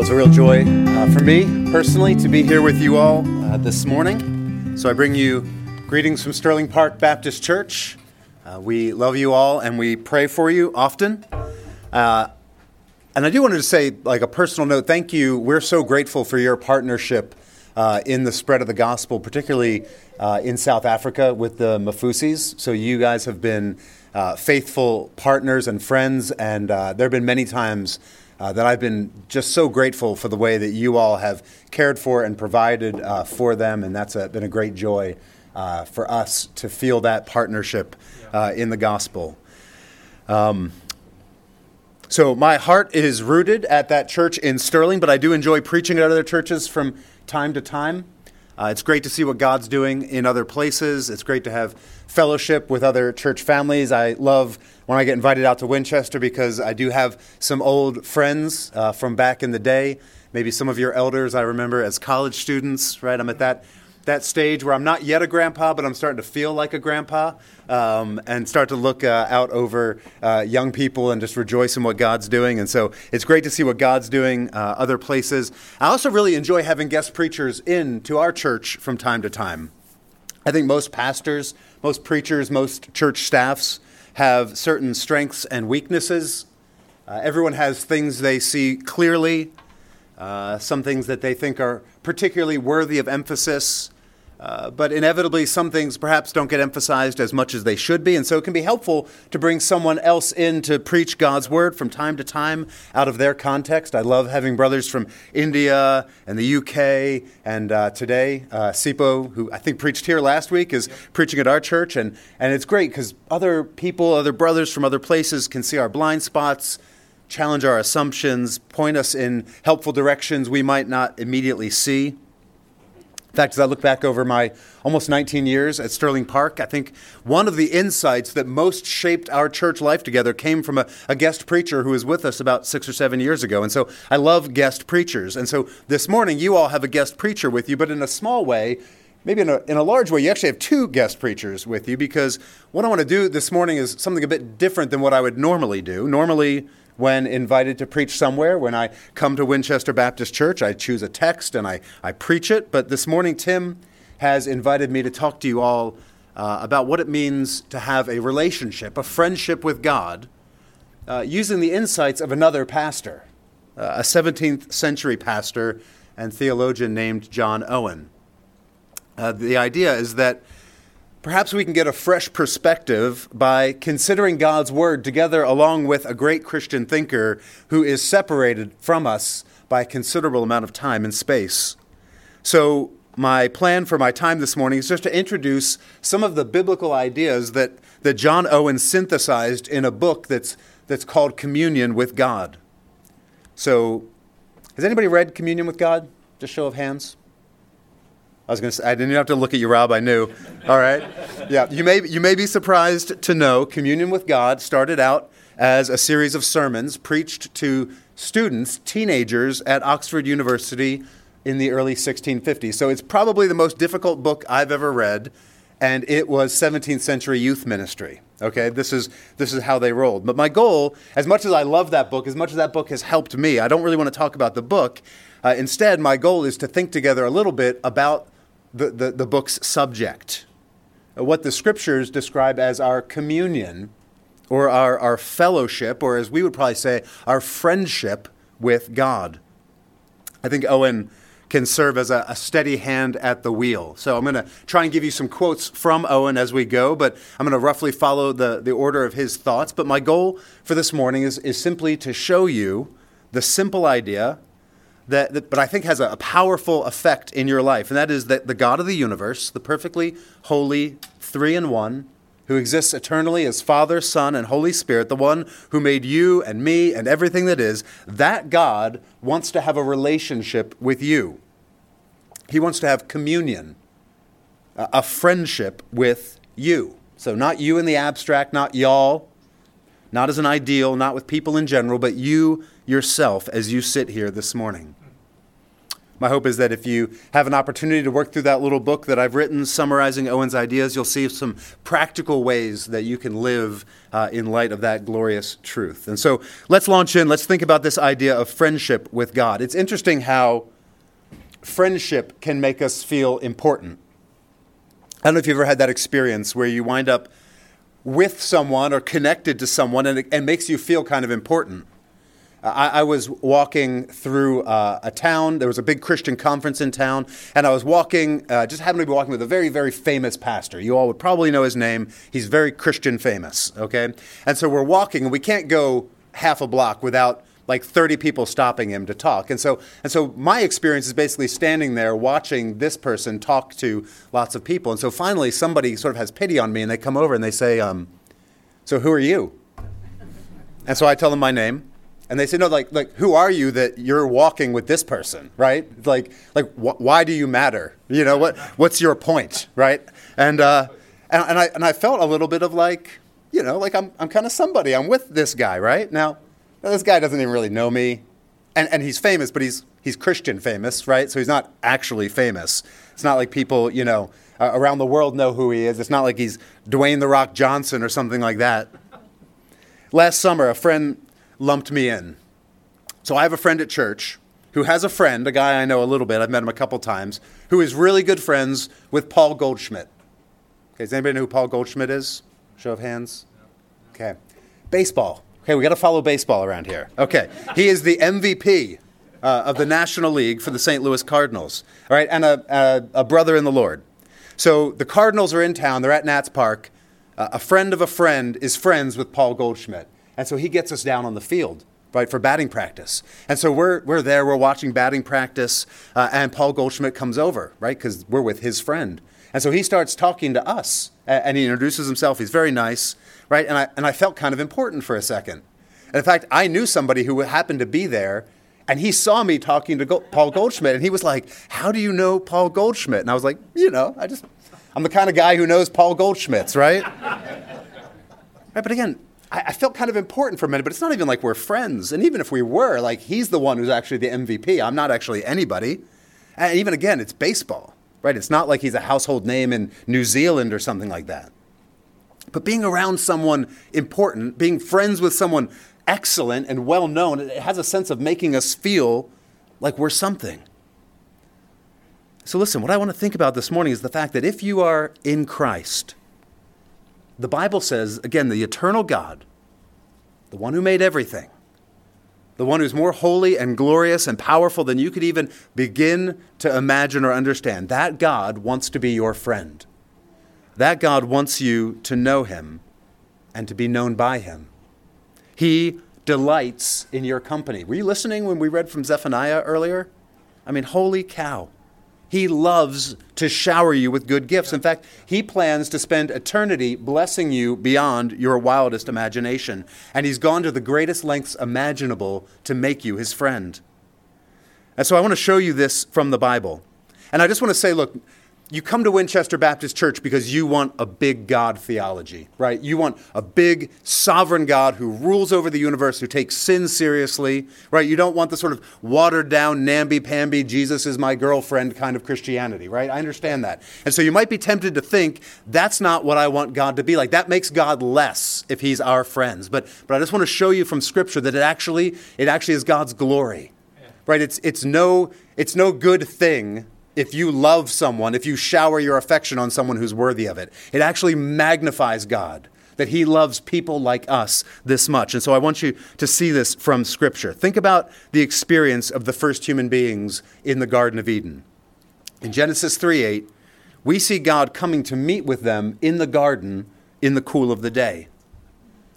Well, it's a real joy uh, for me personally to be here with you all uh, this morning. So I bring you greetings from Sterling Park Baptist Church. Uh, we love you all and we pray for you often. Uh, and I do want to say, like a personal note, thank you. We're so grateful for your partnership uh, in the spread of the gospel, particularly uh, in South Africa with the Mafusis. So you guys have been faithful partners and friends, and there have been many times uh, that I've been just so grateful for the way that you all have cared for and provided uh, for them, and that's a, been a great joy uh, for us to feel that partnership uh, in the gospel. Um, so my heart is rooted at that church in Sterling, but I do enjoy preaching at other churches from time to time. Uh, it's great to see what God's doing in other places. It's great to have fellowship with other church families. I love when I get invited out to Winchester because I do have some old friends uh, from back in the day. Maybe some of your elders I remember as college students, right? I'm at that that stage where I'm not yet a grandpa, but I'm starting to feel like a grandpa um, and start to look uh, out over uh, young people and just rejoice in what God's doing. And so it's great to see what God's doing uh, other places. I also really enjoy having guest preachers in to our church from time to time. I think most pastors, most preachers, most church staffs have certain strengths and weaknesses. Uh, everyone has things they see clearly, uh, some things that they think are particularly worthy of emphasis. Uh, but inevitably, some things perhaps don't get emphasized as much as they should be. And so it can be helpful to bring someone else in to preach God's word from time to time out of their context. I love having brothers from India and the UK. And uh, today, uh, Sipo, who I think preached here last week, is preaching at our church. And, and it's great because other people, other brothers from other places can see our blind spots challenge our assumptions, point us in helpful directions we might not immediately see. In fact, as I look back over my almost 19 years at Sterling Park, I think one of the insights that most shaped our church life together came from a, a, guest preacher who was with us about six or seven years ago. And so I love guest preachers. And so this morning, you all have a guest preacher with you, but in a small way, maybe in a, in a large way, you actually have two guest preachers with you because what I want to do this morning is something a bit different than what I would normally do. Normally, when invited to preach somewhere. When I come to Winchester Baptist Church, I choose a text and I, I preach it. But this morning, Tim has invited me to talk to you all uh, about what it means to have a relationship, a friendship with God, uh, using the insights of another pastor, uh, a 17th century pastor and theologian named John Owen. Uh, the idea is that Perhaps we can get a fresh perspective by considering God's Word together along with a great Christian thinker who is separated from us by a considerable amount of time and space. So, my plan for my time this morning is just to introduce some of the biblical ideas that, that John Owen synthesized in a book that's, that's called Communion with God. So, has anybody read Communion with God? Just show of hands. I was going to say, I didn't have to look at you, Rob. I knew. All right. Yeah. You may, you may be surprised to know Communion with God started out as a series of sermons preached to students, teenagers at Oxford University in the early 1650s. So it's probably the most difficult book I've ever read, and it was 17th century youth ministry. Okay, this is this is how they rolled. But my goal, as much as I love that book, as much as that book has helped me, I don't really want to talk about the book. Uh, instead, my goal is to think together a little bit about the, the, the book's subject, uh, what the scriptures describe as our communion or our, our fellowship, or as we would probably say, our friendship with God. I think Owen can serve as a, a, steady hand at the wheel. So I'm going to try and give you some quotes from Owen as we go, but I'm going to roughly follow the, the order of his thoughts. But my goal for this morning is, is simply to show you the simple idea that, that, but I think has a, a powerful effect in your life, and that is that the God of the universe, the perfectly holy, three in one, who exists eternally as Father, Son, and Holy Spirit, the one who made you and me and everything that is, that God wants to have a relationship with you. He wants to have communion, a friendship with you. So, not you in the abstract, not y'all, not as an ideal, not with people in general, but you yourself as you sit here this morning. My hope is that if you have an opportunity to work through that little book that I've written summarizing Owen's ideas, you'll see some practical ways that you can live uh, in light of that glorious truth. And so let's launch in. Let's think about this idea of friendship with God. It's interesting how friendship can make us feel important. I don't know if you've ever had that experience where you wind up with someone or connected to someone and and makes you feel kind of important. I, I was walking through uh, a town. There was a big Christian conference in town, and I was walking, uh, just happened to be walking with a very, very famous pastor. You all would probably know his name. He's very Christian famous, okay? And so we're walking, and we can't go half a block without like 30 people stopping him to talk. And so, and so my experience is basically standing there watching this person talk to lots of people. And so finally, somebody sort of has pity on me, and they come over and they say, um, So who are you? And so I tell them my name. And they say, no, like, like, who are you that you're walking with this person, right? Like, like, wh- why do you matter? You know, what, what's your point, right? And, uh, and, and, I, and I felt a little bit of like, you know, like I'm, I'm kind of somebody. I'm with this guy, right? Now, this guy doesn't even really know me. And, and he's famous, but he's, he's Christian famous, right? So he's not actually famous. It's not like people, you know, uh, around the world know who he is. It's not like he's Dwayne The Rock Johnson or something like that. Last summer, a friend lumped me in. So I have a friend at church who has a friend, a guy I know a little bit, I've met him a couple times, who is really good friends with Paul Goldschmidt. Okay, does anybody know who Paul Goldschmidt is? Show of hands. Okay. Baseball. Okay, we got to follow baseball around here. Okay. He is the MVP uh, of the National League for the St. Louis Cardinals, all right, and a, a, a brother in the Lord. So the Cardinals are in town, they're at Nats Park. Uh, a friend of a friend is friends with Paul Goldschmidt. And so he gets us down on the field, right, for batting practice. And so we're, we're there, we're watching batting practice, uh, and Paul Goldschmidt comes over, right, because we're with his friend. And so he starts talking to us, and he introduces himself. He's very nice, right? And I, and I felt kind of important for a second. And in fact, I knew somebody who happened to be there, and he saw me talking to Go- Paul Goldschmidt, and he was like, How do you know Paul Goldschmidt? And I was like, You know, I just, I'm the kind of guy who knows Paul Goldschmidt's, right? right but again, I, I felt kind of important for a minute, but it's not even like we're friends. And even if we were, like, he's the one who's actually the MVP. I'm not actually anybody. And even again, it's baseball right? It's not like he's a household name in New Zealand or something like that. But being around someone important, being friends with someone excellent and well known, it has a sense of making us feel like we're something. So, listen, what I want to think about this morning is the fact that if you are in Christ, the Bible says, again, the eternal God, the one who made everything, the one who's more holy and glorious and powerful than you could even begin to imagine or understand. That God wants to be your friend. That God wants you to know him and to be known by him. He delights in your company. Were you listening when we read from Zephaniah earlier? I mean, holy cow. He loves to shower you with good gifts. In fact, He plans to spend eternity blessing you beyond your wildest imagination. And He's gone to the greatest lengths imaginable to make you His friend. And so I want to show you this from the Bible. And I just want to say, look, you come to Winchester Baptist Church because you want a big God theology, right? You want a big sovereign God who rules over the universe, who takes sin seriously, right? You don't want the sort of watered down, namby pamby, Jesus is my girlfriend kind of Christianity, right? I understand that. And so you might be tempted to think that's not what I want God to be like. That makes God less if he's our friends. But, but I just want to show you from Scripture that it actually, it actually is God's glory, right? It's, it's, no, it's no good thing if you love someone, if you shower your affection on someone who's worthy of it. It actually magnifies God that he loves people like us this much. And so I want you to see this from Scripture. Think about the experience of the first human beings in the Garden of Eden. In Genesis 3 8, we see God coming to meet with them in the garden in the cool of the day.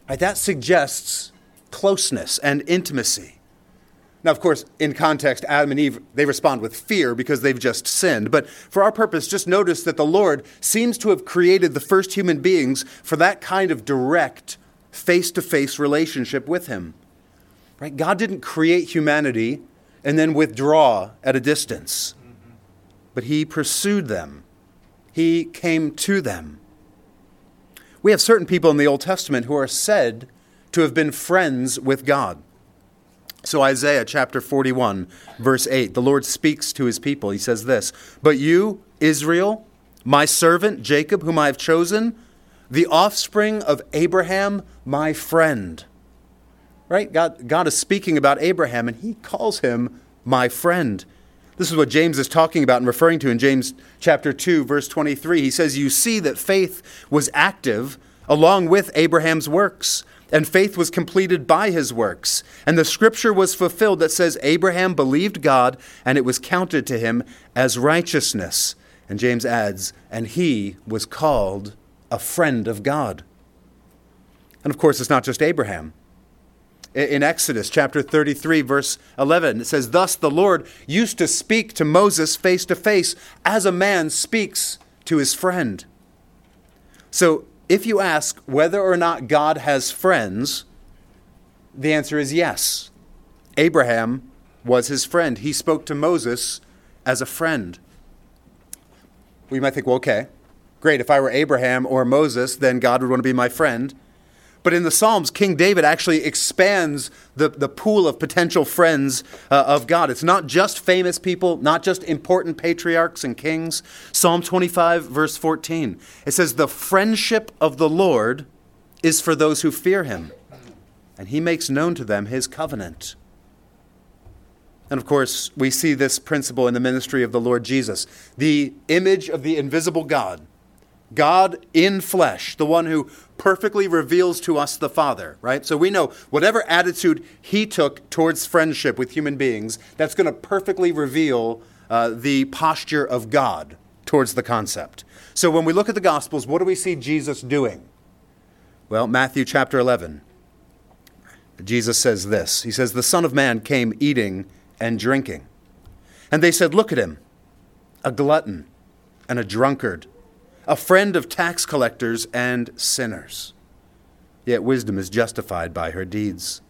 Right, that suggests closeness and intimacy. Now, of course, in context, Adam and Eve, they respond with fear because they've just sinned. But for our purpose, just notice that the Lord seems to have created the first human beings for that kind of direct, face to face relationship with Him. Right? God didn't create humanity and then withdraw at a distance, but He pursued them, He came to them. We have certain people in the Old Testament who are said to have been friends with God. So, Isaiah chapter 41, verse 8, the Lord speaks to his people. He says this But you, Israel, my servant Jacob, whom I have chosen, the offspring of Abraham, my friend. Right? God, God is speaking about Abraham, and he calls him my friend. This is what James is talking about and referring to in James chapter 2, verse 23. He says, You see that faith was active along with Abraham's works and faith was completed by his works. And the scripture was fulfilled that says, Abraham believed God, and it was counted to him as righteousness. And James adds, and he was called a friend of God. And of course, it's not just Abraham. In Exodus chapter 33, verse 11, it says, Thus the Lord used to speak to Moses face to face as a man speaks to his friend. So if you ask whether or not God has friends, the answer is yes. Abraham was his friend. He spoke to Moses as a friend. We might think, well, okay, great. If I were Abraham or Moses, then God would want to be my friend. But in the Psalms, King David actually expands the, the pool of potential friends uh, of God. It's not just famous people, not just important patriarchs and kings. Psalm 25, verse 14, it says, The friendship of the Lord is for those who fear him, and he makes known to them his covenant. And of course, we see this principle in the ministry of the Lord Jesus, the image of the invisible God God in flesh, the one who perfectly reveals to us the Father, right? So we know whatever attitude he took towards friendship with human beings, that's going to perfectly reveal uh, the posture of God towards the concept. So when we look at the Gospels, what do we see Jesus doing? Well, Matthew chapter 11. Jesus says this He says, The Son of Man came eating and drinking. And they said, Look at him, a glutton and a drunkard a friend of tax collectors and sinners. Yet wisdom is justified by her deeds.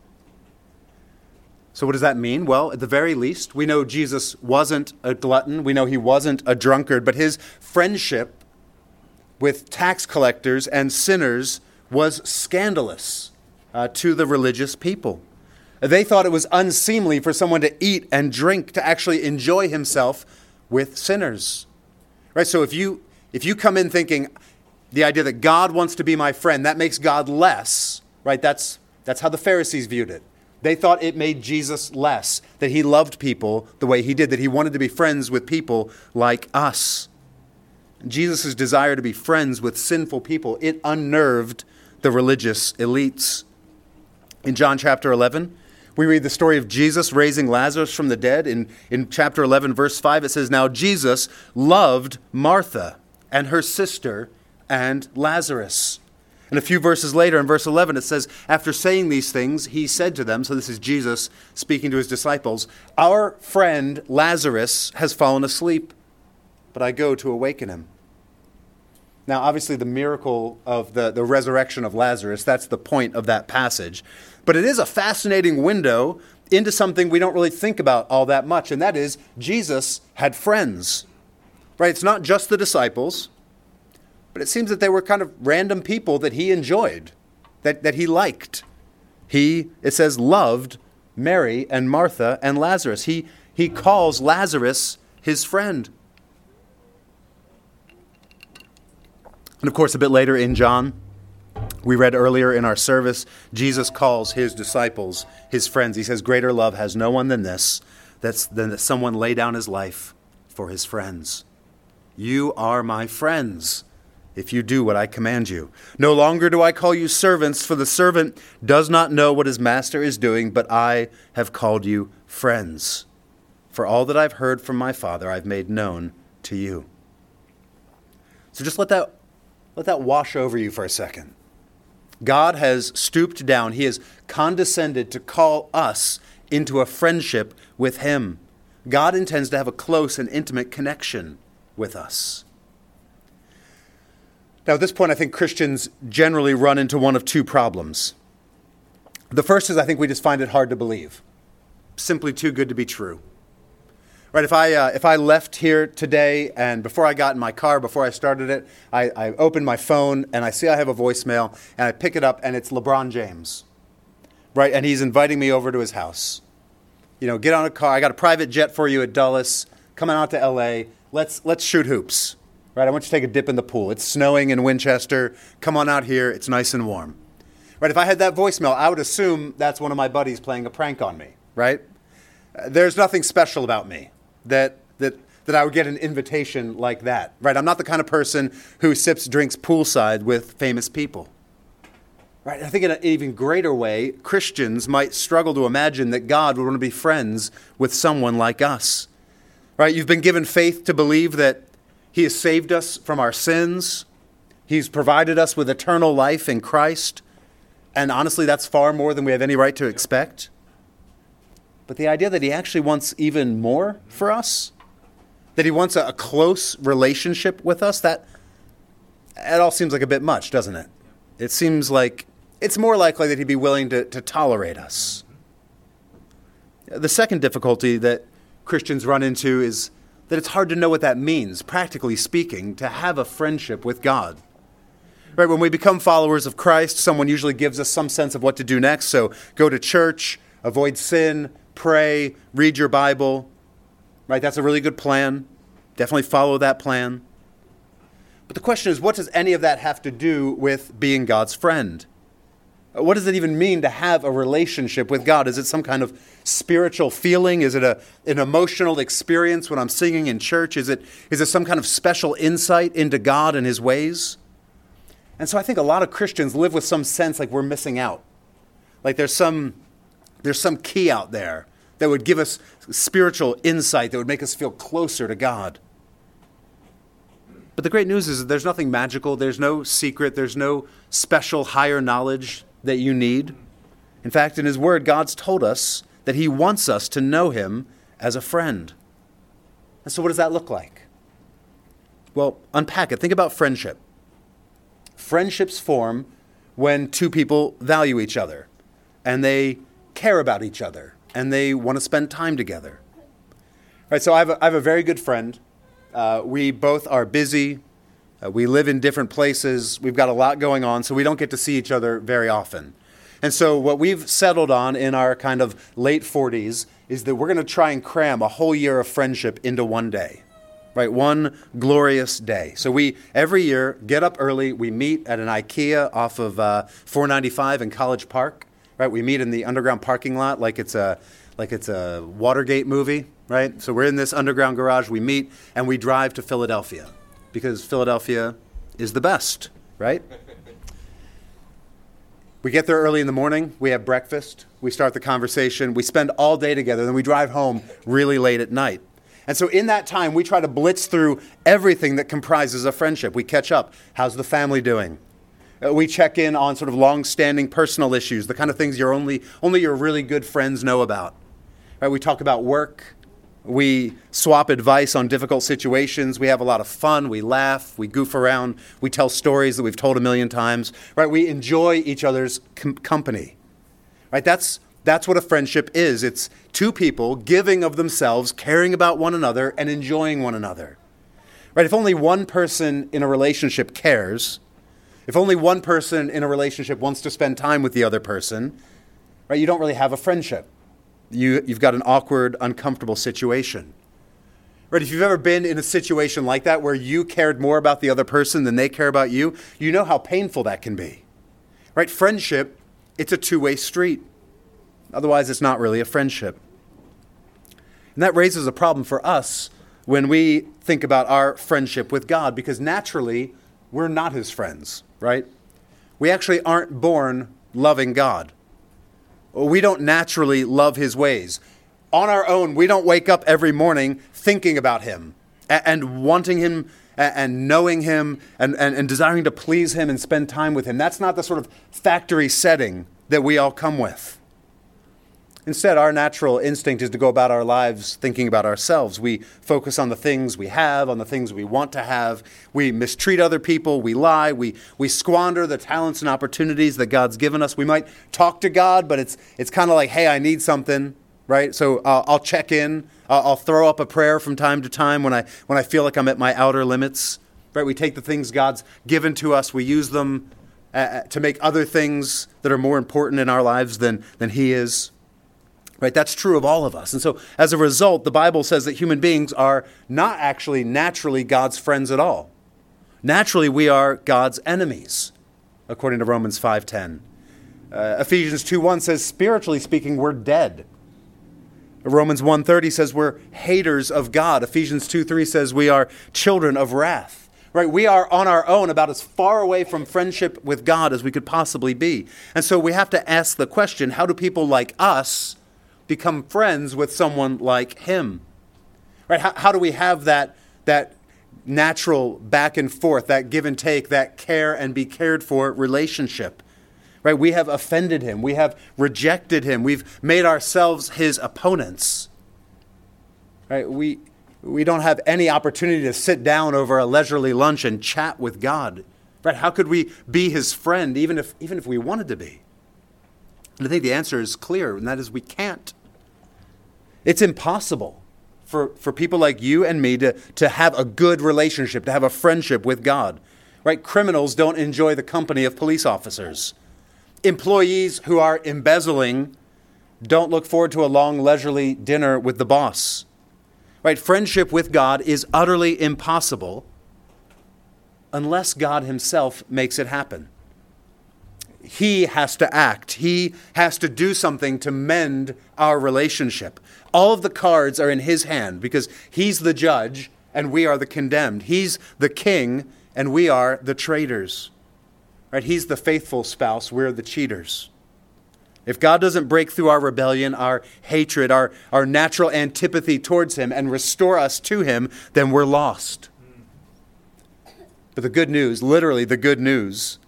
So, what does that mean? Well, at the very least, we know Jesus wasn't a glutton. We know he wasn't a drunkard, but his friendship with tax collectors and sinners was scandalous uh, to the religious people. They thought it was unseemly for someone to eat and drink, to actually enjoy himself with sinners. Right? So, if you if you come in thinking the idea that God wants to be my friend, that makes God less, right? That's, that's how the Pharisees viewed it. They thought it made Jesus less, that he loved people the way he did, that he wanted to be friends with people like us. Jesus' desire to be friends with sinful people, it unnerved the religious elites. In John chapter 11, we read the story of Jesus raising Lazarus from the dead. In, in chapter 11, verse 5, it says, Now Jesus loved Martha and her sister and Lazarus. And a few verses later, in verse 11, it says, After saying these things, he said to them, so this is Jesus speaking to his disciples, Our friend Lazarus has fallen asleep, but I go to awaken him. Now, obviously, the miracle of the, the resurrection of Lazarus, that's the point of that passage. But it is a fascinating window into something we don't really think about all that much, and that is Jesus had friends. Right? It's not just the disciples, but it seems that they were kind of random people that he enjoyed, that, that he liked. He, it says, loved Mary and Martha and Lazarus. He, he calls Lazarus his friend. And of course, a bit later in John, we read earlier in our service, Jesus calls his disciples his friends. He says, Greater love has no one than this, that's, than that someone lay down his life for his friends. You are my friends if you do what I command you. No longer do I call you servants, for the servant does not know what his master is doing, but I have called you friends. For all that I've heard from my Father, I've made known to you. So just let that, let that wash over you for a second. God has stooped down, He has condescended to call us into a friendship with Him. God intends to have a close and intimate connection with us. Now, at this point, I think Christians generally run into one of two problems. The first is I think we just find it hard to believe, simply too good to be true. Right, if I, uh, if I left here today and before I got in my car, before I started it, I, I my phone and I see I have a voicemail and I pick it up and it's LeBron James. Right, and he's inviting me over to his house. you know, get on a car. I got a private jet for you at Dulles. Coming out to LA. Let's let's shoot hoops. Right? I want you to take a dip in the pool. It's snowing in Winchester. Come on out here. It's nice and warm. Right? If I had that voicemail, I would assume that's one of my buddies playing a prank on me, right? Uh, there's nothing special about me that that that I would get an invitation like that, right? I'm not the kind of person who sips drinks poolside with famous people. Right? I think in an even greater way, Christians might struggle to imagine that God would want to be friends with someone like us. Right? You've been given faith to believe that He has saved us from our sins, He's provided us with eternal life in Christ, and honestly, that's far more than we have any right to expect. But the idea that He actually wants even more for us, that He wants a, a close relationship with us, that, that all seems like a bit much, doesn't it? It seems like it's more likely that he'd be willing to, to tolerate us. The second difficulty that Christians run into is that it's hard to know what that means, practically speaking, to have a friendship with God. Right, when we become followers of Christ, someone usually gives us some sense of what to do next. So go to church, avoid sin, pray, read your Bible. Right, that's a really good plan. Definitely follow that plan. But the question is, what does any of that have to do with being God's friend? What does it even mean to have a relationship with God? Is it some kind of spiritual feeling? Is it a, an emotional experience when I'm singing in church? Is it, is it some kind of special insight into God and His ways? And so I think a lot of Christians live with some sense like we're missing out. Like there's some, there's some key out there that would give us spiritual insight that would make us feel closer to God. But the great news is that there's nothing magical, there's no secret, there's no special higher knowledge that you need. In fact, in His Word, God's told us that He wants us to know Him as a friend. And so, what does that look like? Well, unpack it. Think about friendship. Friendships form when two people value each other and they care about each other and they want to spend time together. All right, so I have a, I have a very good friend. Uh, we both are busy, uh, we live in different places. We've got a lot going on, so we don't get to see each other very often. And so, what we've settled on in our kind of late 40s is that we're going to try and cram a whole year of friendship into one day, right? One glorious day. So, we every year get up early, we meet at an IKEA off of uh, 495 in College Park, right? We meet in the underground parking lot like it's a like it's a Watergate movie, right? So, we're in this underground garage, we meet, and we drive to Philadelphia because Philadelphia is the best, right? We get there early in the morning, we have breakfast, we start the conversation, we spend all day together, then we drive home really late at night. And so, in that time, we try to blitz through everything that comprises a friendship. We catch up. How's the family doing? Uh, we check in on sort of long-standing personal issues, the kind of things your only only your really good friends know about. Right? We talk about work. We swap advice on difficult situations. We have a lot of fun. We laugh. We goof around. We tell stories that we've told a million times. Right? We enjoy each other's com- company. Right? That's that's what a friendship is. It's two people giving of themselves, caring about one another, and enjoying one another. Right? If only one person in a relationship cares, if only one person in a relationship wants to spend time with the other person, right, you don't really have a friendship you, you've got an awkward, uncomfortable situation. Right? If you've ever been in a situation like that where you cared more about the other person than they care about you, you know how painful that can be. Right? Friendship, it's a two way street. Otherwise, it's not really a friendship. And that raises a problem for us when we think about our friendship with God because naturally, we're not his friends, right? We actually aren't born loving God we don't naturally love his ways. On our own, we don't wake up every morning thinking about him and, wanting him and knowing him and, and, and desiring to please him and spend time with him. That's not the sort of factory setting that we all come with. Instead, our natural instinct is to go about our lives thinking about ourselves. We focus on the things we have, on the things we want to have. We mistreat other people. We lie. We, we squander the talents and opportunities that God's given us. We might talk to God, but it's, it's kind of like, hey, I need something, right? So uh, I'll check in. Uh, I'll throw up a prayer from time to time when I, when I feel like I'm at my outer limits, right? We take the things God's given to us, we use them uh, uh to make other things that are more important in our lives than, than He is. Right? That's true of all of us. And so, as a result, the Bible says that human beings are not actually naturally God's friends at all. Naturally, we are God's enemies, according to Romans 5:10. Uh, Ephesians 2:1 says, spiritually speaking, we're dead. Romans 1:30 says we're haters of God. Ephesians 2:3 says we are children of wrath right? We are on our own about as far away from friendship with God as we could possibly be. And so we have to ask the question how do people like us become friends with someone like him? Right? How, how do we have that, that natural back and forth, that give and take, that care and be cared for relationship? Right? We have offended him. We have rejected him. We've made ourselves his opponents. Right? We, we don't have any opportunity to sit down over a leisurely lunch and chat with God. Right? How could we be his friend even if, even if we wanted to be? And I think the answer is clear, and that is we can't. It's impossible for, for people like you and me to, to have a good relationship, to have a friendship with God. Right? Criminals don't enjoy the company of police officers. Employees who are embezzling don't look forward to a long, leisurely dinner with the boss. Right? Friendship with God is utterly impossible unless God Himself makes it happen. He has to act. He has to do something to mend our relationship. All of the cards are in His hand because He's the judge and we are the condemned. He's the king and we are the traitors. Right? He's the faithful spouse, we're the cheaters. If God doesn't break through our rebellion, our hatred, our, our natural antipathy towards Him, and restore us to Him, then we're lost. But the good news, literally the good news,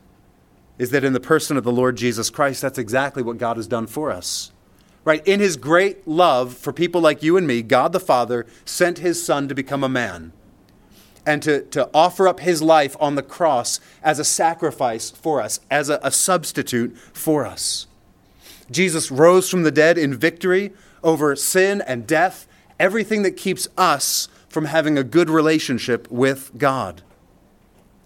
is that in the person of the Lord Jesus Christ, that's exactly what God has done for us. Right? In His great love for people like you and me, God the Father sent His Son to become a man and to, to offer up His life on the cross as a sacrifice for us, as a, a substitute for us. Jesus rose from the dead in victory over sin and death, everything that keeps us from having a good relationship with God.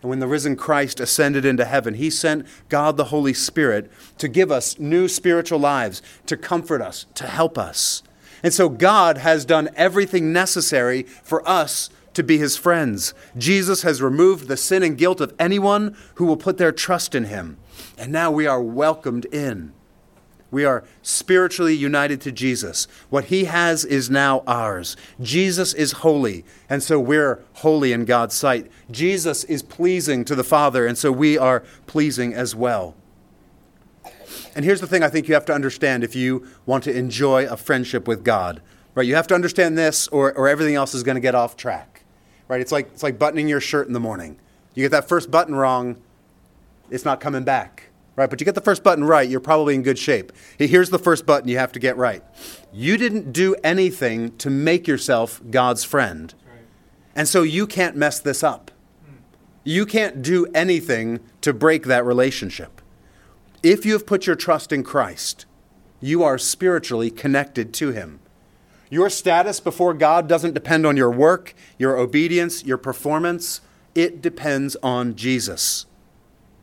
And when the risen Christ ascended into heaven, he sent God the Holy Spirit to give us new spiritual lives, to comfort us, to help us. And so God has done everything necessary for us to be his friends. Jesus has removed the sin and guilt of anyone who will put their trust in him. And now we are welcomed in. We are spiritually united to Jesus. What he has is now ours. Jesus is holy, and so we're holy in God's sight. Jesus is pleasing to the Father, and so we are pleasing as well. And here's the thing I think you have to understand if you want to enjoy a friendship with God. Right? You have to understand this or, or everything else is going to get off track. Right? It's like it's like buttoning your shirt in the morning. You get that first button wrong, it's not coming back right? But you get the first button right, you're probably in good shape. Here's the first button you have to get right. You didn't do anything to make yourself God's friend. And so you can't mess this up. Hmm. You can't do anything to break that relationship. If you have put your trust in Christ, you are spiritually connected to Him. Your status before God doesn't depend on your work, your obedience, your performance. It depends on Jesus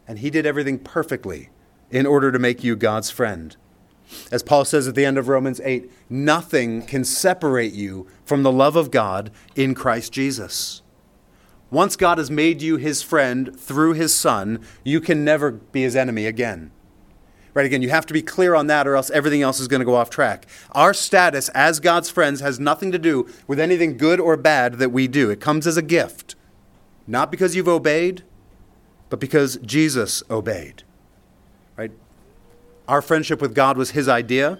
and he did everything perfectly in order to make you God's friend. As Paul says at the end of Romans 8, nothing can separate you from the love of God in Christ Jesus. Once God has made you his friend through his Son, you can never be his enemy again. Right, again, you have to be clear on that, or else everything else is going to go off track. Our status as God's friends has nothing to do with anything good or bad that we do. It comes as a gift, not because you've obeyed, but because Jesus obeyed. Right? Our friendship with God was his idea.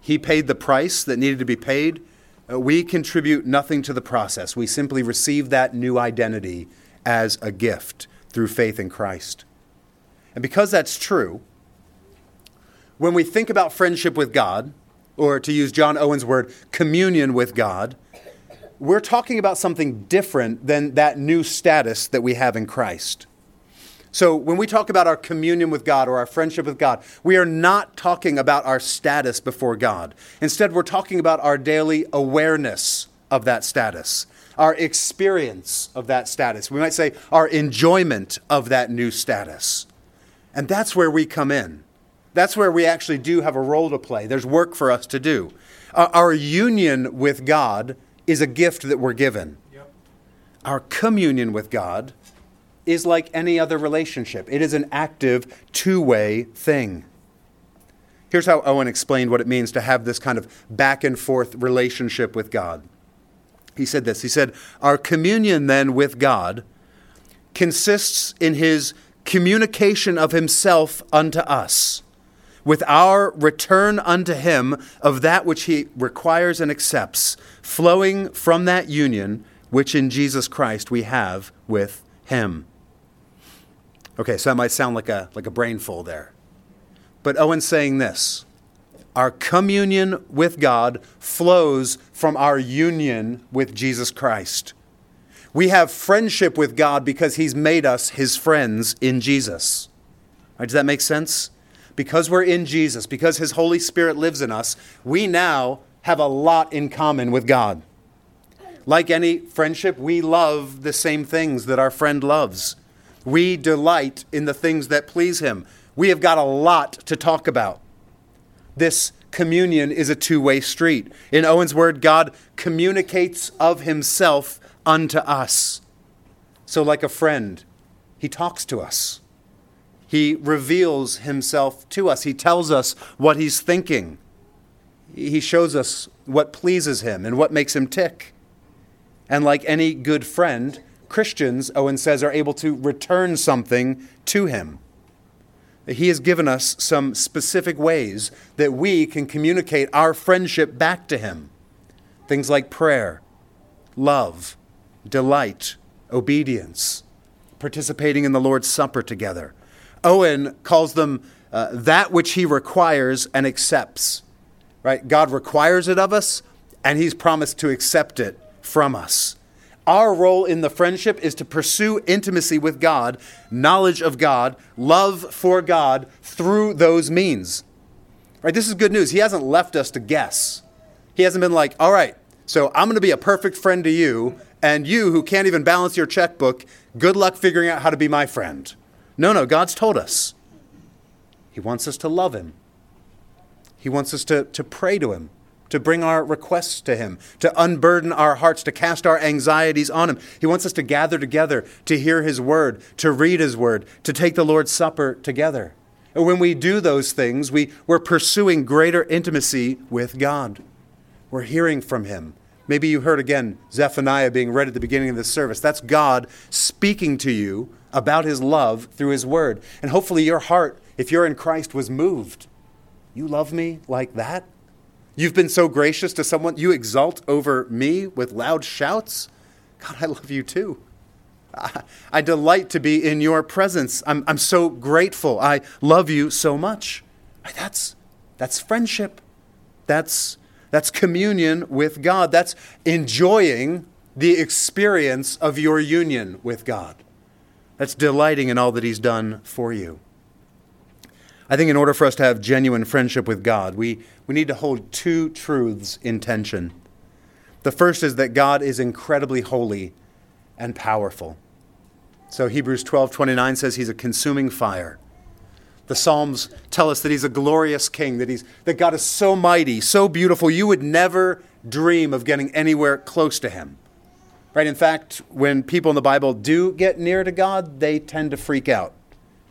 He paid the price that needed to be paid. Uh, we contribute nothing to the process. We simply receive that new identity as a gift through faith in Christ. And because that's true, when we think about friendship with God, or to use John Owen's word, communion with God, we're talking about something different than that new status that we have in Christ. So, when we talk about our communion with God or our friendship with God, we are not talking about our status before God. Instead, we're talking about our daily awareness of that status, our experience of that status. We might say our enjoyment of that new status. And that's where we come in. That's where we actually do have a role to play. There's work for us to do. Our union with God is a gift that we're given. Yep. Our communion with God is like any other relationship, it is an active, two way thing. Here's how Owen explained what it means to have this kind of back and forth relationship with God. He said this He said, Our communion then with God consists in his communication of himself unto us, with our return unto him of that which he requires and accepts, flowing from that union which in Jesus Christ we have with him. Okay, so that might sound like a, like a brainful there. But Owen's saying this our communion with God flows from our union with Jesus Christ. We have friendship with God because He's made us His friends in Jesus. Right, does that make sense? Because we're in Jesus, because His Holy Spirit lives in us, we now have a lot in common with God. Like any friendship, we love the same things that our friend loves. We delight in the things that please Him. We have got a lot to talk about. This communion is a two way street. In Owen's word, God communicates of Himself unto us. So, like a friend, he talks to us. He reveals himself to us. He tells us what he's thinking. He shows us what pleases him and what makes him tick. And like any good friend, Christians, Owen says, are able to return something to him. He has given us some specific ways that we can communicate our friendship back to him. Things like prayer, love, delight, obedience, participating in the Lord's Supper together. Owen calls them uh, that which he requires and accepts. Right? God requires it of us, and he's promised to accept it from us. Our role in the friendship is to pursue intimacy with God, knowledge of God, love for God through those means. Right? This is good news. He hasn't left us to guess. He hasn't been like, all right, so I'm going to be a perfect friend to you, and you who can't even balance your checkbook, good luck figuring out how to be my friend. No, no, God's told us. He wants us to love Him. He wants us to, to pray to Him, to bring our requests to Him, to unburden our hearts, to cast our anxieties on Him. He wants us to gather together to hear His word, to read His word, to take the Lord's Supper together. And when we do those things, we, we're pursuing greater intimacy with God. We're hearing from Him. Maybe you heard again Zephaniah being read at the beginning of this service. That's God speaking to you about his love through his word. And hopefully your heart, if you're in Christ, was moved. You love me like that? You've been so gracious to someone, you exult over me with loud shouts? God, I love you too. I, I delight to be in your presence. I'm, I'm so grateful. I love you so much. That's, that's friendship. That's that's communion with God. That's enjoying the experience of your union with God. That's delighting in all that He's done for you. I think in order for us to have genuine friendship with God, we, we need to hold two truths in tension. The first is that God is incredibly holy and powerful. So Hebrews 12:29 says he's a consuming fire. The Psalms tell us that he's a glorious king, that, he's, that God is so mighty, so beautiful, you would never dream of getting anywhere close to him. Right? In fact, when people in the Bible do get near to God, they tend to freak out.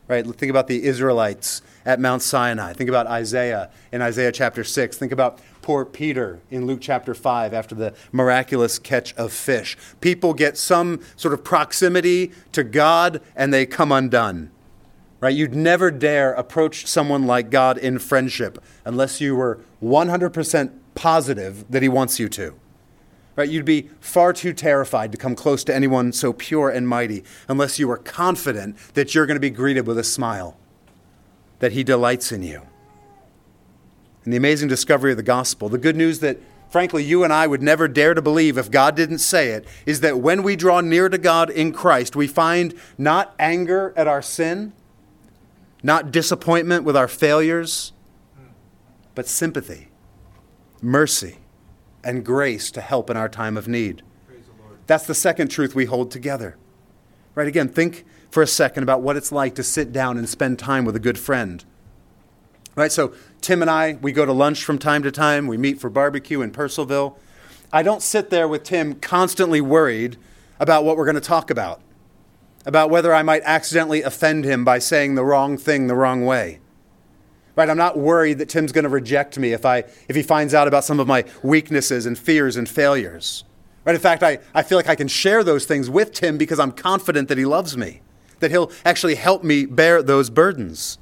Right? Think about the Israelites at Mount Sinai. Think about Isaiah in Isaiah chapter 6. Think about poor Peter in Luke chapter 5 after the miraculous catch of fish. People get some sort of proximity to God and they come undone right? You'd never dare approach someone like God in friendship unless you were 100% positive that He wants you to. Right? You'd be far too terrified to come close to anyone so pure and mighty unless you were confident that you're going to be greeted with a smile, that He delights in you. And the amazing discovery of the gospel, the good news that frankly, you and I would never dare to believe if God didn't say it, is that when we draw near to God in Christ, we find not anger at our sin, not disappointment with our failures, but sympathy, mercy, and grace to help in our time of need. That's the second truth we hold together. Right? Again, think for a second about what it's like to sit down and spend time with a good friend. Right? So Tim and I, we go to lunch from time to time. We meet for barbecue in Purcellville. I don't sit there with Tim constantly worried about what we're going to talk about, about whether I might accidentally offend him by saying the wrong thing the wrong way. Right? I'm not worried that Tim's going to reject me if, I, if he finds out about some of my weaknesses and fears and failures. Right? In fact, I, I feel like I can share those things with Tim because I'm confident that he loves me, that he'll actually help me bear those burdens.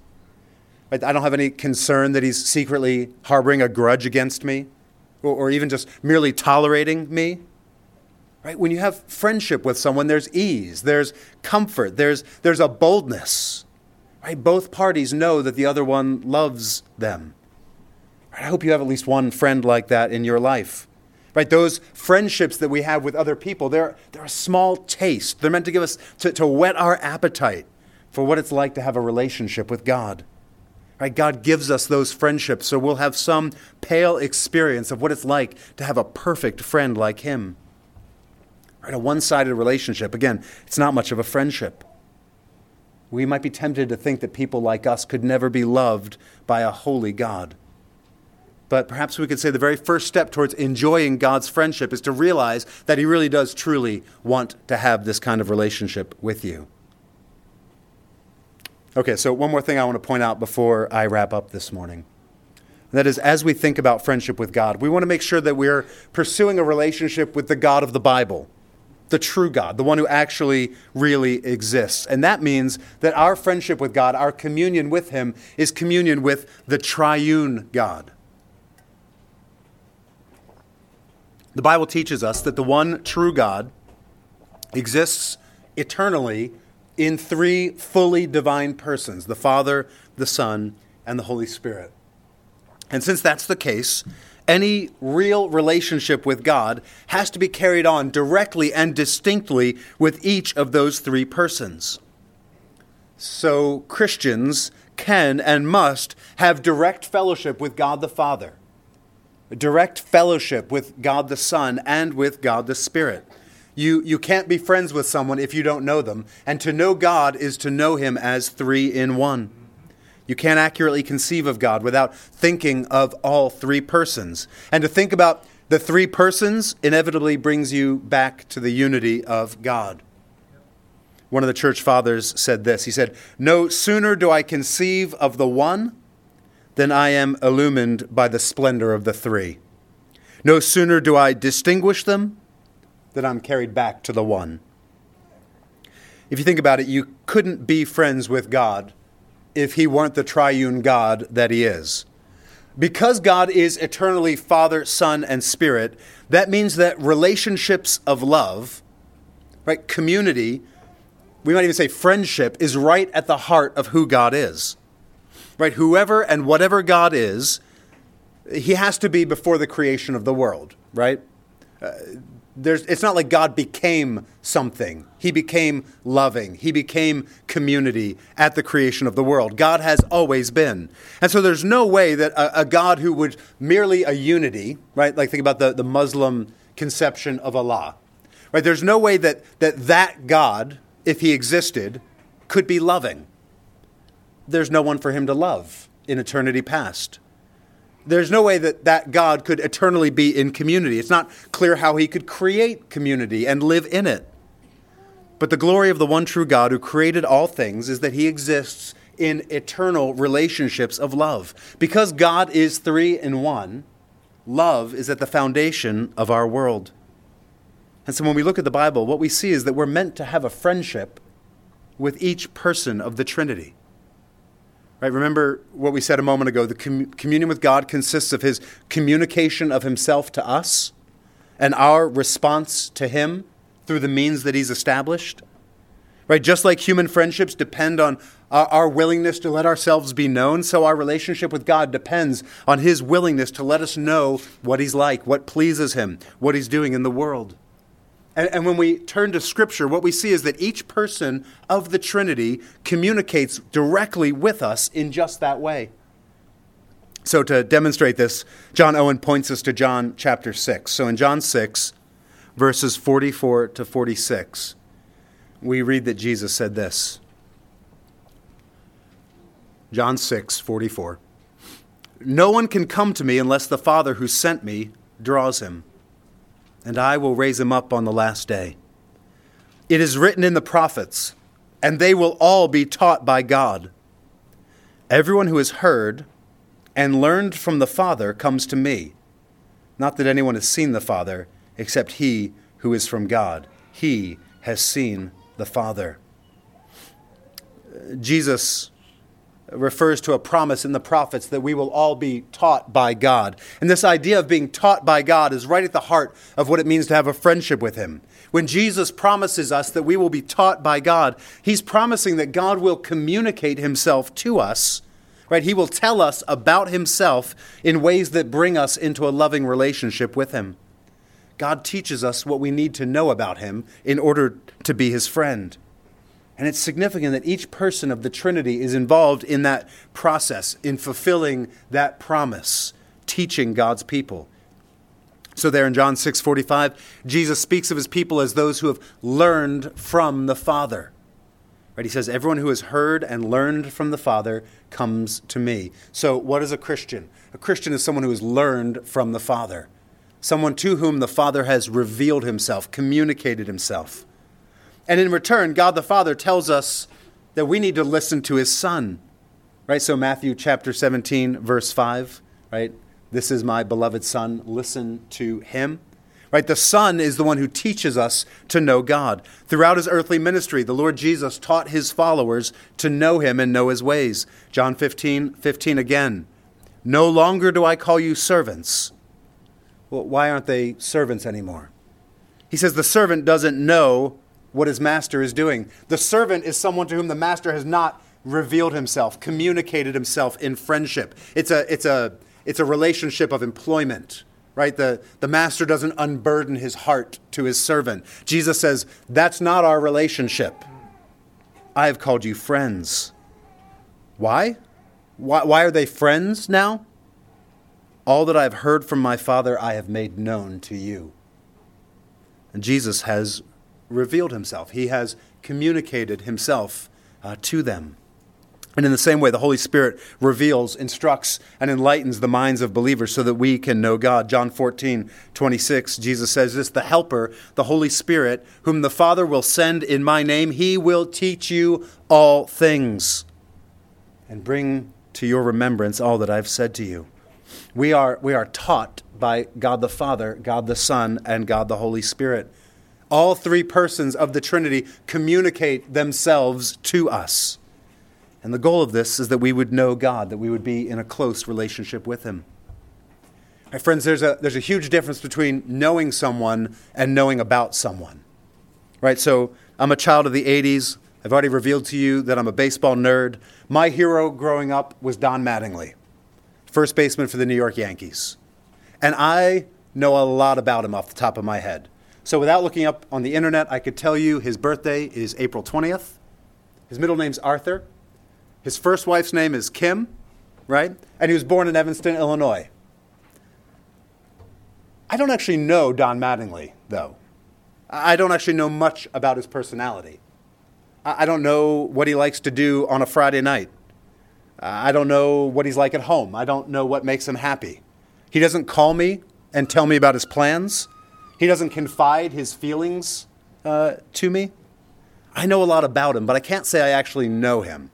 Right? I don't have any concern that he's secretly harboring a grudge against me or, or even just merely tolerating me. Right? When you have friendship with someone, there's ease, there's comfort, there's, there's a boldness. Right? Both parties know that the other one loves them. Right? I hope you have at least one friend like that in your life. Right? Those friendships that we have with other people, they're, they're a small taste. They're meant to give us, to, to whet our appetite for what it's like to have a relationship with God. Right? God gives us those friendships so we'll have some pale experience of what it's like to have a perfect friend like Him. Right? A one sided relationship, again, it's not much of a friendship. We might be tempted to think that people like us could never be loved by a holy God. But perhaps we could say the very first step towards enjoying God's friendship is to realize that He really does truly want to have this kind of relationship with you. Okay, so one more thing I want to point out before I wrap up this morning. That is, as we think about friendship with God, we want to make sure that we're pursuing a relationship with the God of the Bible, the true God, the one who actually really exists. And that means that our friendship with God, our communion with Him, is communion with the triune God. The Bible teaches us that the one true God exists eternally in three fully divine persons the Father, the Son, and the Holy Spirit. And since that's the case, any real relationship with God has to be carried on directly and distinctly with each of those three persons. So Christians can and must have direct fellowship with God the Father, direct fellowship with God the Son, and with God the Spirit. You, you can't be friends with someone if you don't know them. And to know God is to know Him as three in one. You can't accurately conceive of God without thinking of all three persons. And to think about the three persons inevitably brings you back to the unity of God. One of the church fathers said this He said, No sooner do I conceive of the one than I am illumined by the splendor of the three. No sooner do I distinguish them than I'm carried back to the one. If you think about it, you couldn't be friends with God if he weren't the triune God that he is. Because God is eternally Father, Son, and Spirit, that means that relationships of love, right, community, we might even say friendship, is right at the heart of who God is. Right? Whoever and whatever God is, he has to be before the creation of the world, right? Uh, there's, it's not like God became something. He became loving. He became community at the creation of the world. God has always been. And so there's no way that a, a God who would merely a unity, right? Like think about the, the Muslim conception of Allah, right? There's no way that, that that God, if he existed, could be loving. There's no one for him to love in eternity past there's no way that that God could eternally be in community. It's not clear how he could create community and live in it. But the glory of the one true God who created all things is that he exists in eternal relationships of love. Because God is three in one, love is at the foundation of our world. And so when we look at the Bible, what we see is that we're meant to have a friendship with each person of the Trinity. Right? Remember what we said a moment ago. The com- communion with God consists of his communication of himself to us and our response to him through the means that he's established. Right? Just like human friendships depend on our, our willingness to let ourselves be known, so our relationship with God depends on his willingness to let us know what he's like, what pleases him, what he's doing in the world. And, and, when we turn to Scripture, what we see is that each person of the Trinity communicates directly with us in just that way. So, to demonstrate this, John Owen points us to John chapter 6. So, in John 6, verses 44 to 46, we read that Jesus said this John 6, 44. No one can come to me unless the Father who sent me draws him, and I will raise him up on the last day. It is written in the prophets, and they will all be taught by God. Everyone who has heard and learned from the Father comes to me. Not that anyone has seen the Father, except he who is from God. He has seen the Father. Uh, Jesus refers to a promise in the prophets that we will all be taught by God. And this idea of being taught by God is right at the heart of what it means to have a friendship with Him. When Jesus promises us that we will be taught by God, He's promising that God will communicate Himself to us. Right? He will tell us about Himself in ways that bring us into a loving relationship with Him. God teaches us what we need to know about Him in order to be His friend. And it's significant that each person of the Trinity is involved in that process, in fulfilling that promise, teaching God's people. So there in John 6:45, Jesus speaks of his people as those who have learned from the Father. Right? He says, Everyone who has heard and learned from the Father comes to me. So, what is a Christian? A Christian is someone who has learned from the Father, someone to whom the Father has revealed himself, communicated himself. And in return, God the Father tells us that we need to listen to his Son. Right? So, Matthew chapter 17, verse 5, right? This is my beloved Son, listen to him. Right? The Son is the one who teaches us to know God. Throughout his earthly ministry, the Lord Jesus taught his followers to know him and know his ways. John 15, 15 again. No longer do I call you servants. Well, why aren't they servants anymore? He says the servant doesn't know what his master is doing. The servant is someone to whom the master has not revealed himself, communicated himself in friendship. It's a, it's a, it's a relationship of employment, right? The, the master doesn't unburden his heart to his servant. Jesus says, That's not our relationship. I have called you friends. Why? Why, why are they friends now? All that I have heard from my Father, I have made known to you. And Jesus has revealed himself, he has communicated himself uh, to them. And in the same way, the Holy Spirit reveals, instructs, and enlightens the minds of believers so that we can know God. John 14, 26, Jesus says this The Helper, the Holy Spirit, whom the Father will send in my name, he will teach you all things and bring to your remembrance all that I've said to you. We are, we are taught by God the Father, God the Son, and God the Holy Spirit. All three persons of the Trinity communicate themselves to us. And the goal of this is that we would know God, that we would be in a close relationship with Him. My friends, there's a, there's a huge difference between knowing someone and knowing about someone. Right? So I'm a child of the 80s. I've already revealed to you that I'm a baseball nerd. My hero growing up was Don Mattingly, first baseman for the New York Yankees. And I know a lot about him off the top of my head. So without looking up on the internet, I could tell you his birthday is April 20th. His middle name's Arthur. His first wife's name is Kim, right? And he was born in Evanston, Illinois. I don't actually know Don Mattingly, though. I don't actually know much about his personality. I don't know what he likes to do on a Friday night. I don't know what he's like at home. I don't know what makes him happy. He doesn't call me and tell me about his plans. He doesn't confide his feelings uh, to me. I know a lot about him, but I can't say I actually know him.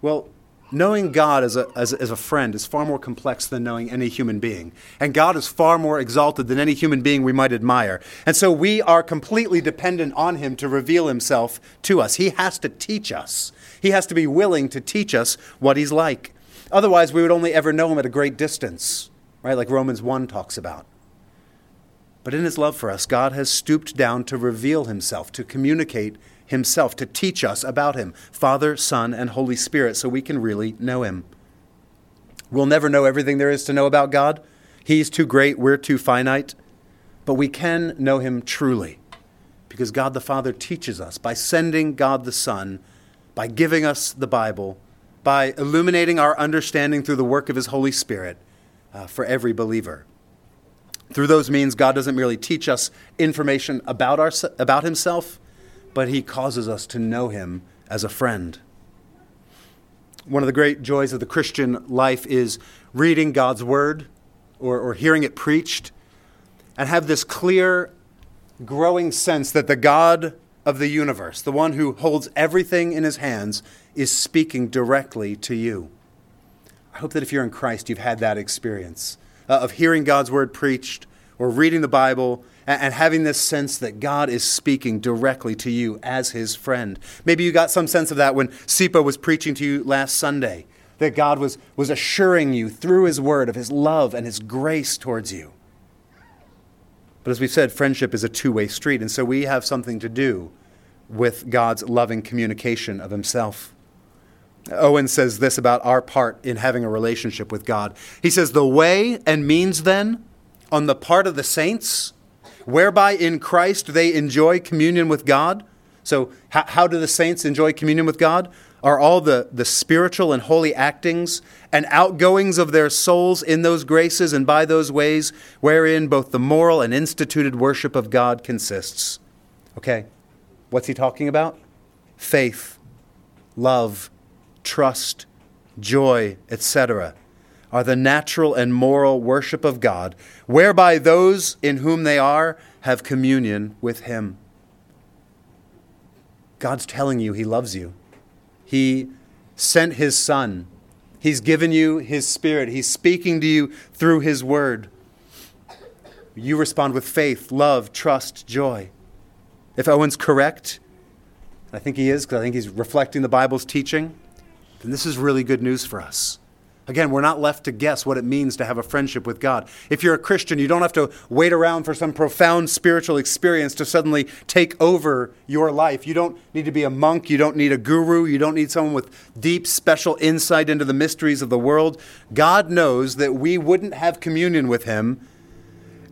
Well, knowing God as a, as, as, a friend is far more complex than knowing any human being. And God is far more exalted than any human being we might admire. And so we are completely dependent on Him to reveal Himself to us. He has to teach us, He has to be willing to teach us what He's like. Otherwise, we would only ever know Him at a great distance, right? Like Romans 1 talks about. But in his love for us, God has stooped down to reveal himself, to communicate himself, to teach us about him, Father, Son, and Holy Spirit, so we can really know him. We'll never know everything there is to know about God. He's too great, we're too finite. But we can know him truly because God the Father teaches us by sending God the Son, by giving us the Bible, by illuminating our understanding through the work of his Holy Spirit uh, for every believer. Through those means, God doesn't merely teach us information about, our, about Himself, but He causes us to know Him as a friend. One of the great joys of the Christian life is reading God's Word or, or hearing it preached and have this clear, growing sense that the God of the universe, the one who holds everything in his hands, is speaking directly to you. I hope that if you're in Christ, you've had that experience uh, of hearing God's word preached or reading the Bible and, and having this sense that God is speaking directly to you as his friend. Maybe you got some sense of that when Sipa was preaching to you last Sunday, that God was, was assuring you through his word of his love and his grace towards you. But as we've said, friendship is a two way street, and so we have something to do with God's loving communication of himself. Owen says this about our part in having a relationship with God. He says, The way and means then on the part of the saints whereby in Christ they enjoy communion with God. So, how, how, do the saints enjoy communion with God? Are all the, the spiritual and holy actings and outgoings of their souls in those graces and by those ways wherein both the moral and instituted worship of God consists. Okay, what's he talking about? Faith, love, trust, joy, etc are the natural and moral worship of God, whereby those in whom they are have communion with Him. God's telling you He loves you. He sent His Son. He's given you His Spirit. He's speaking to you through His Word. You respond with faith, love, trust, joy. If Owen's correct, I think he is because I think he's reflecting the Bible's teaching, then this is really good news for us. Again, we're not left to guess what it means to have a friendship with God. If you're a Christian, you don't have to wait around for some profound spiritual experience to suddenly take over your life. You don't need to be a monk. You don't need a guru. You don't need someone with deep, special insight into the mysteries of the world. God knows that we wouldn't have communion with Him.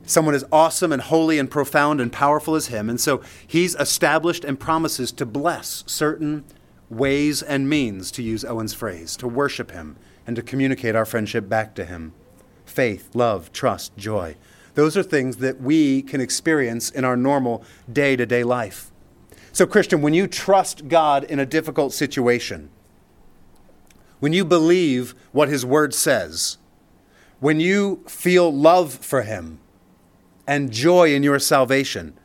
Someone as awesome and holy and profound and powerful as Him. And so He's established and promises to bless certain ways and means, to use Owen's phrase, to worship Him and to communicate our friendship back to Him. Faith, love, trust, joy. Those are things that we can experience in our normal day to day life. So, Christian, when you trust God in a difficult situation, when you believe what His Word says, when you feel love for Him and joy in your salvation,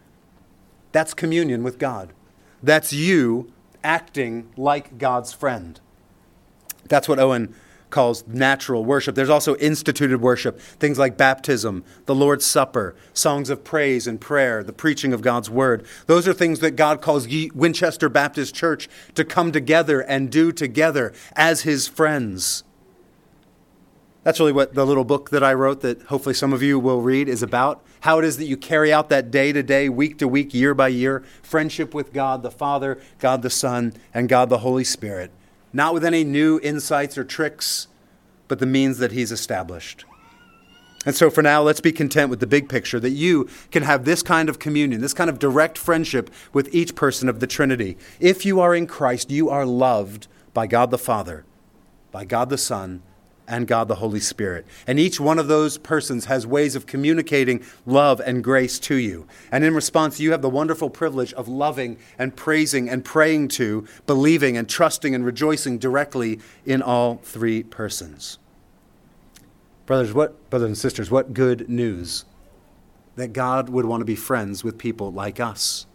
that's communion with God. That's you acting like God's friend. That's what Owen calls natural worship. There's also instituted worship, things like baptism, the Lord's Supper, songs of praise and prayer, the preaching of God's word. Those are things that God calls Winchester Baptist Church to come together and do together as his friends. That's really what the little book that I wrote, that hopefully some of you will read, is about. How it is that you carry out that day to day, week to week, year by year friendship with God the Father, God the Son, and God the Holy Spirit not with any new insights or tricks, but the means that He's established. And so for now, let's be content with the big picture that you can have this kind of communion, this kind of direct friendship with each person of the Trinity. If you are in Christ, you are loved by God the Father, by God the Son, and God the Holy Spirit. And each one of those persons has ways of communicating love and grace to you. And in response, you have the wonderful privilege of loving and praising and praying to, believing and trusting and rejoicing directly in all three persons. Brothers, what brothers and sisters, what good news that God would want to be friends with people like us.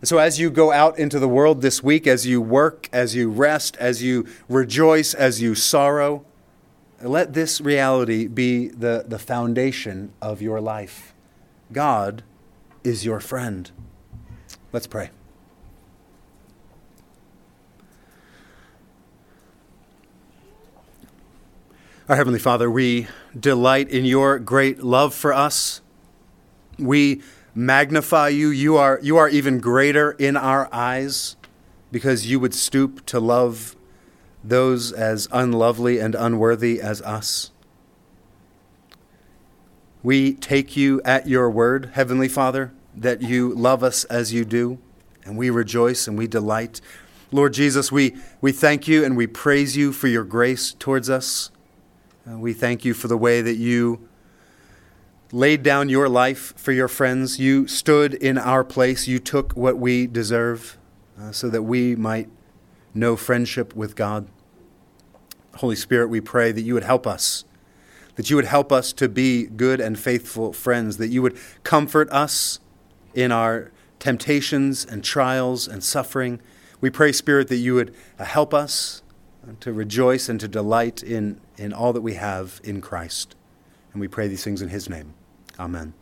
And so, as you go out into the world this week, as you work, as you rest, as you rejoice, as you sorrow, let this reality be the, the foundation of your life. God is your friend. Let's pray. Our Heavenly Father, we delight in your great love for us. We magnify you. You are, you are even greater in our eyes because you would stoop to love those as unlovely and unworthy as us. We take you at your word, Heavenly Father, that you love us as you do, and we rejoice and we delight. Lord Jesus, we, we thank you and we praise you for your grace towards us. Uh, we thank you for the way that you laid down your life for your friends. You stood in our place. You took what we deserve uh, so that we might know friendship with God. Holy Spirit, we pray that you would help us, that you would help us to be good and faithful friends, that you would comfort us in our temptations and trials and suffering. We pray, Spirit, that you would uh, help us to rejoice and to delight in, in all that we have in Christ. And we pray these things in his name. Amen.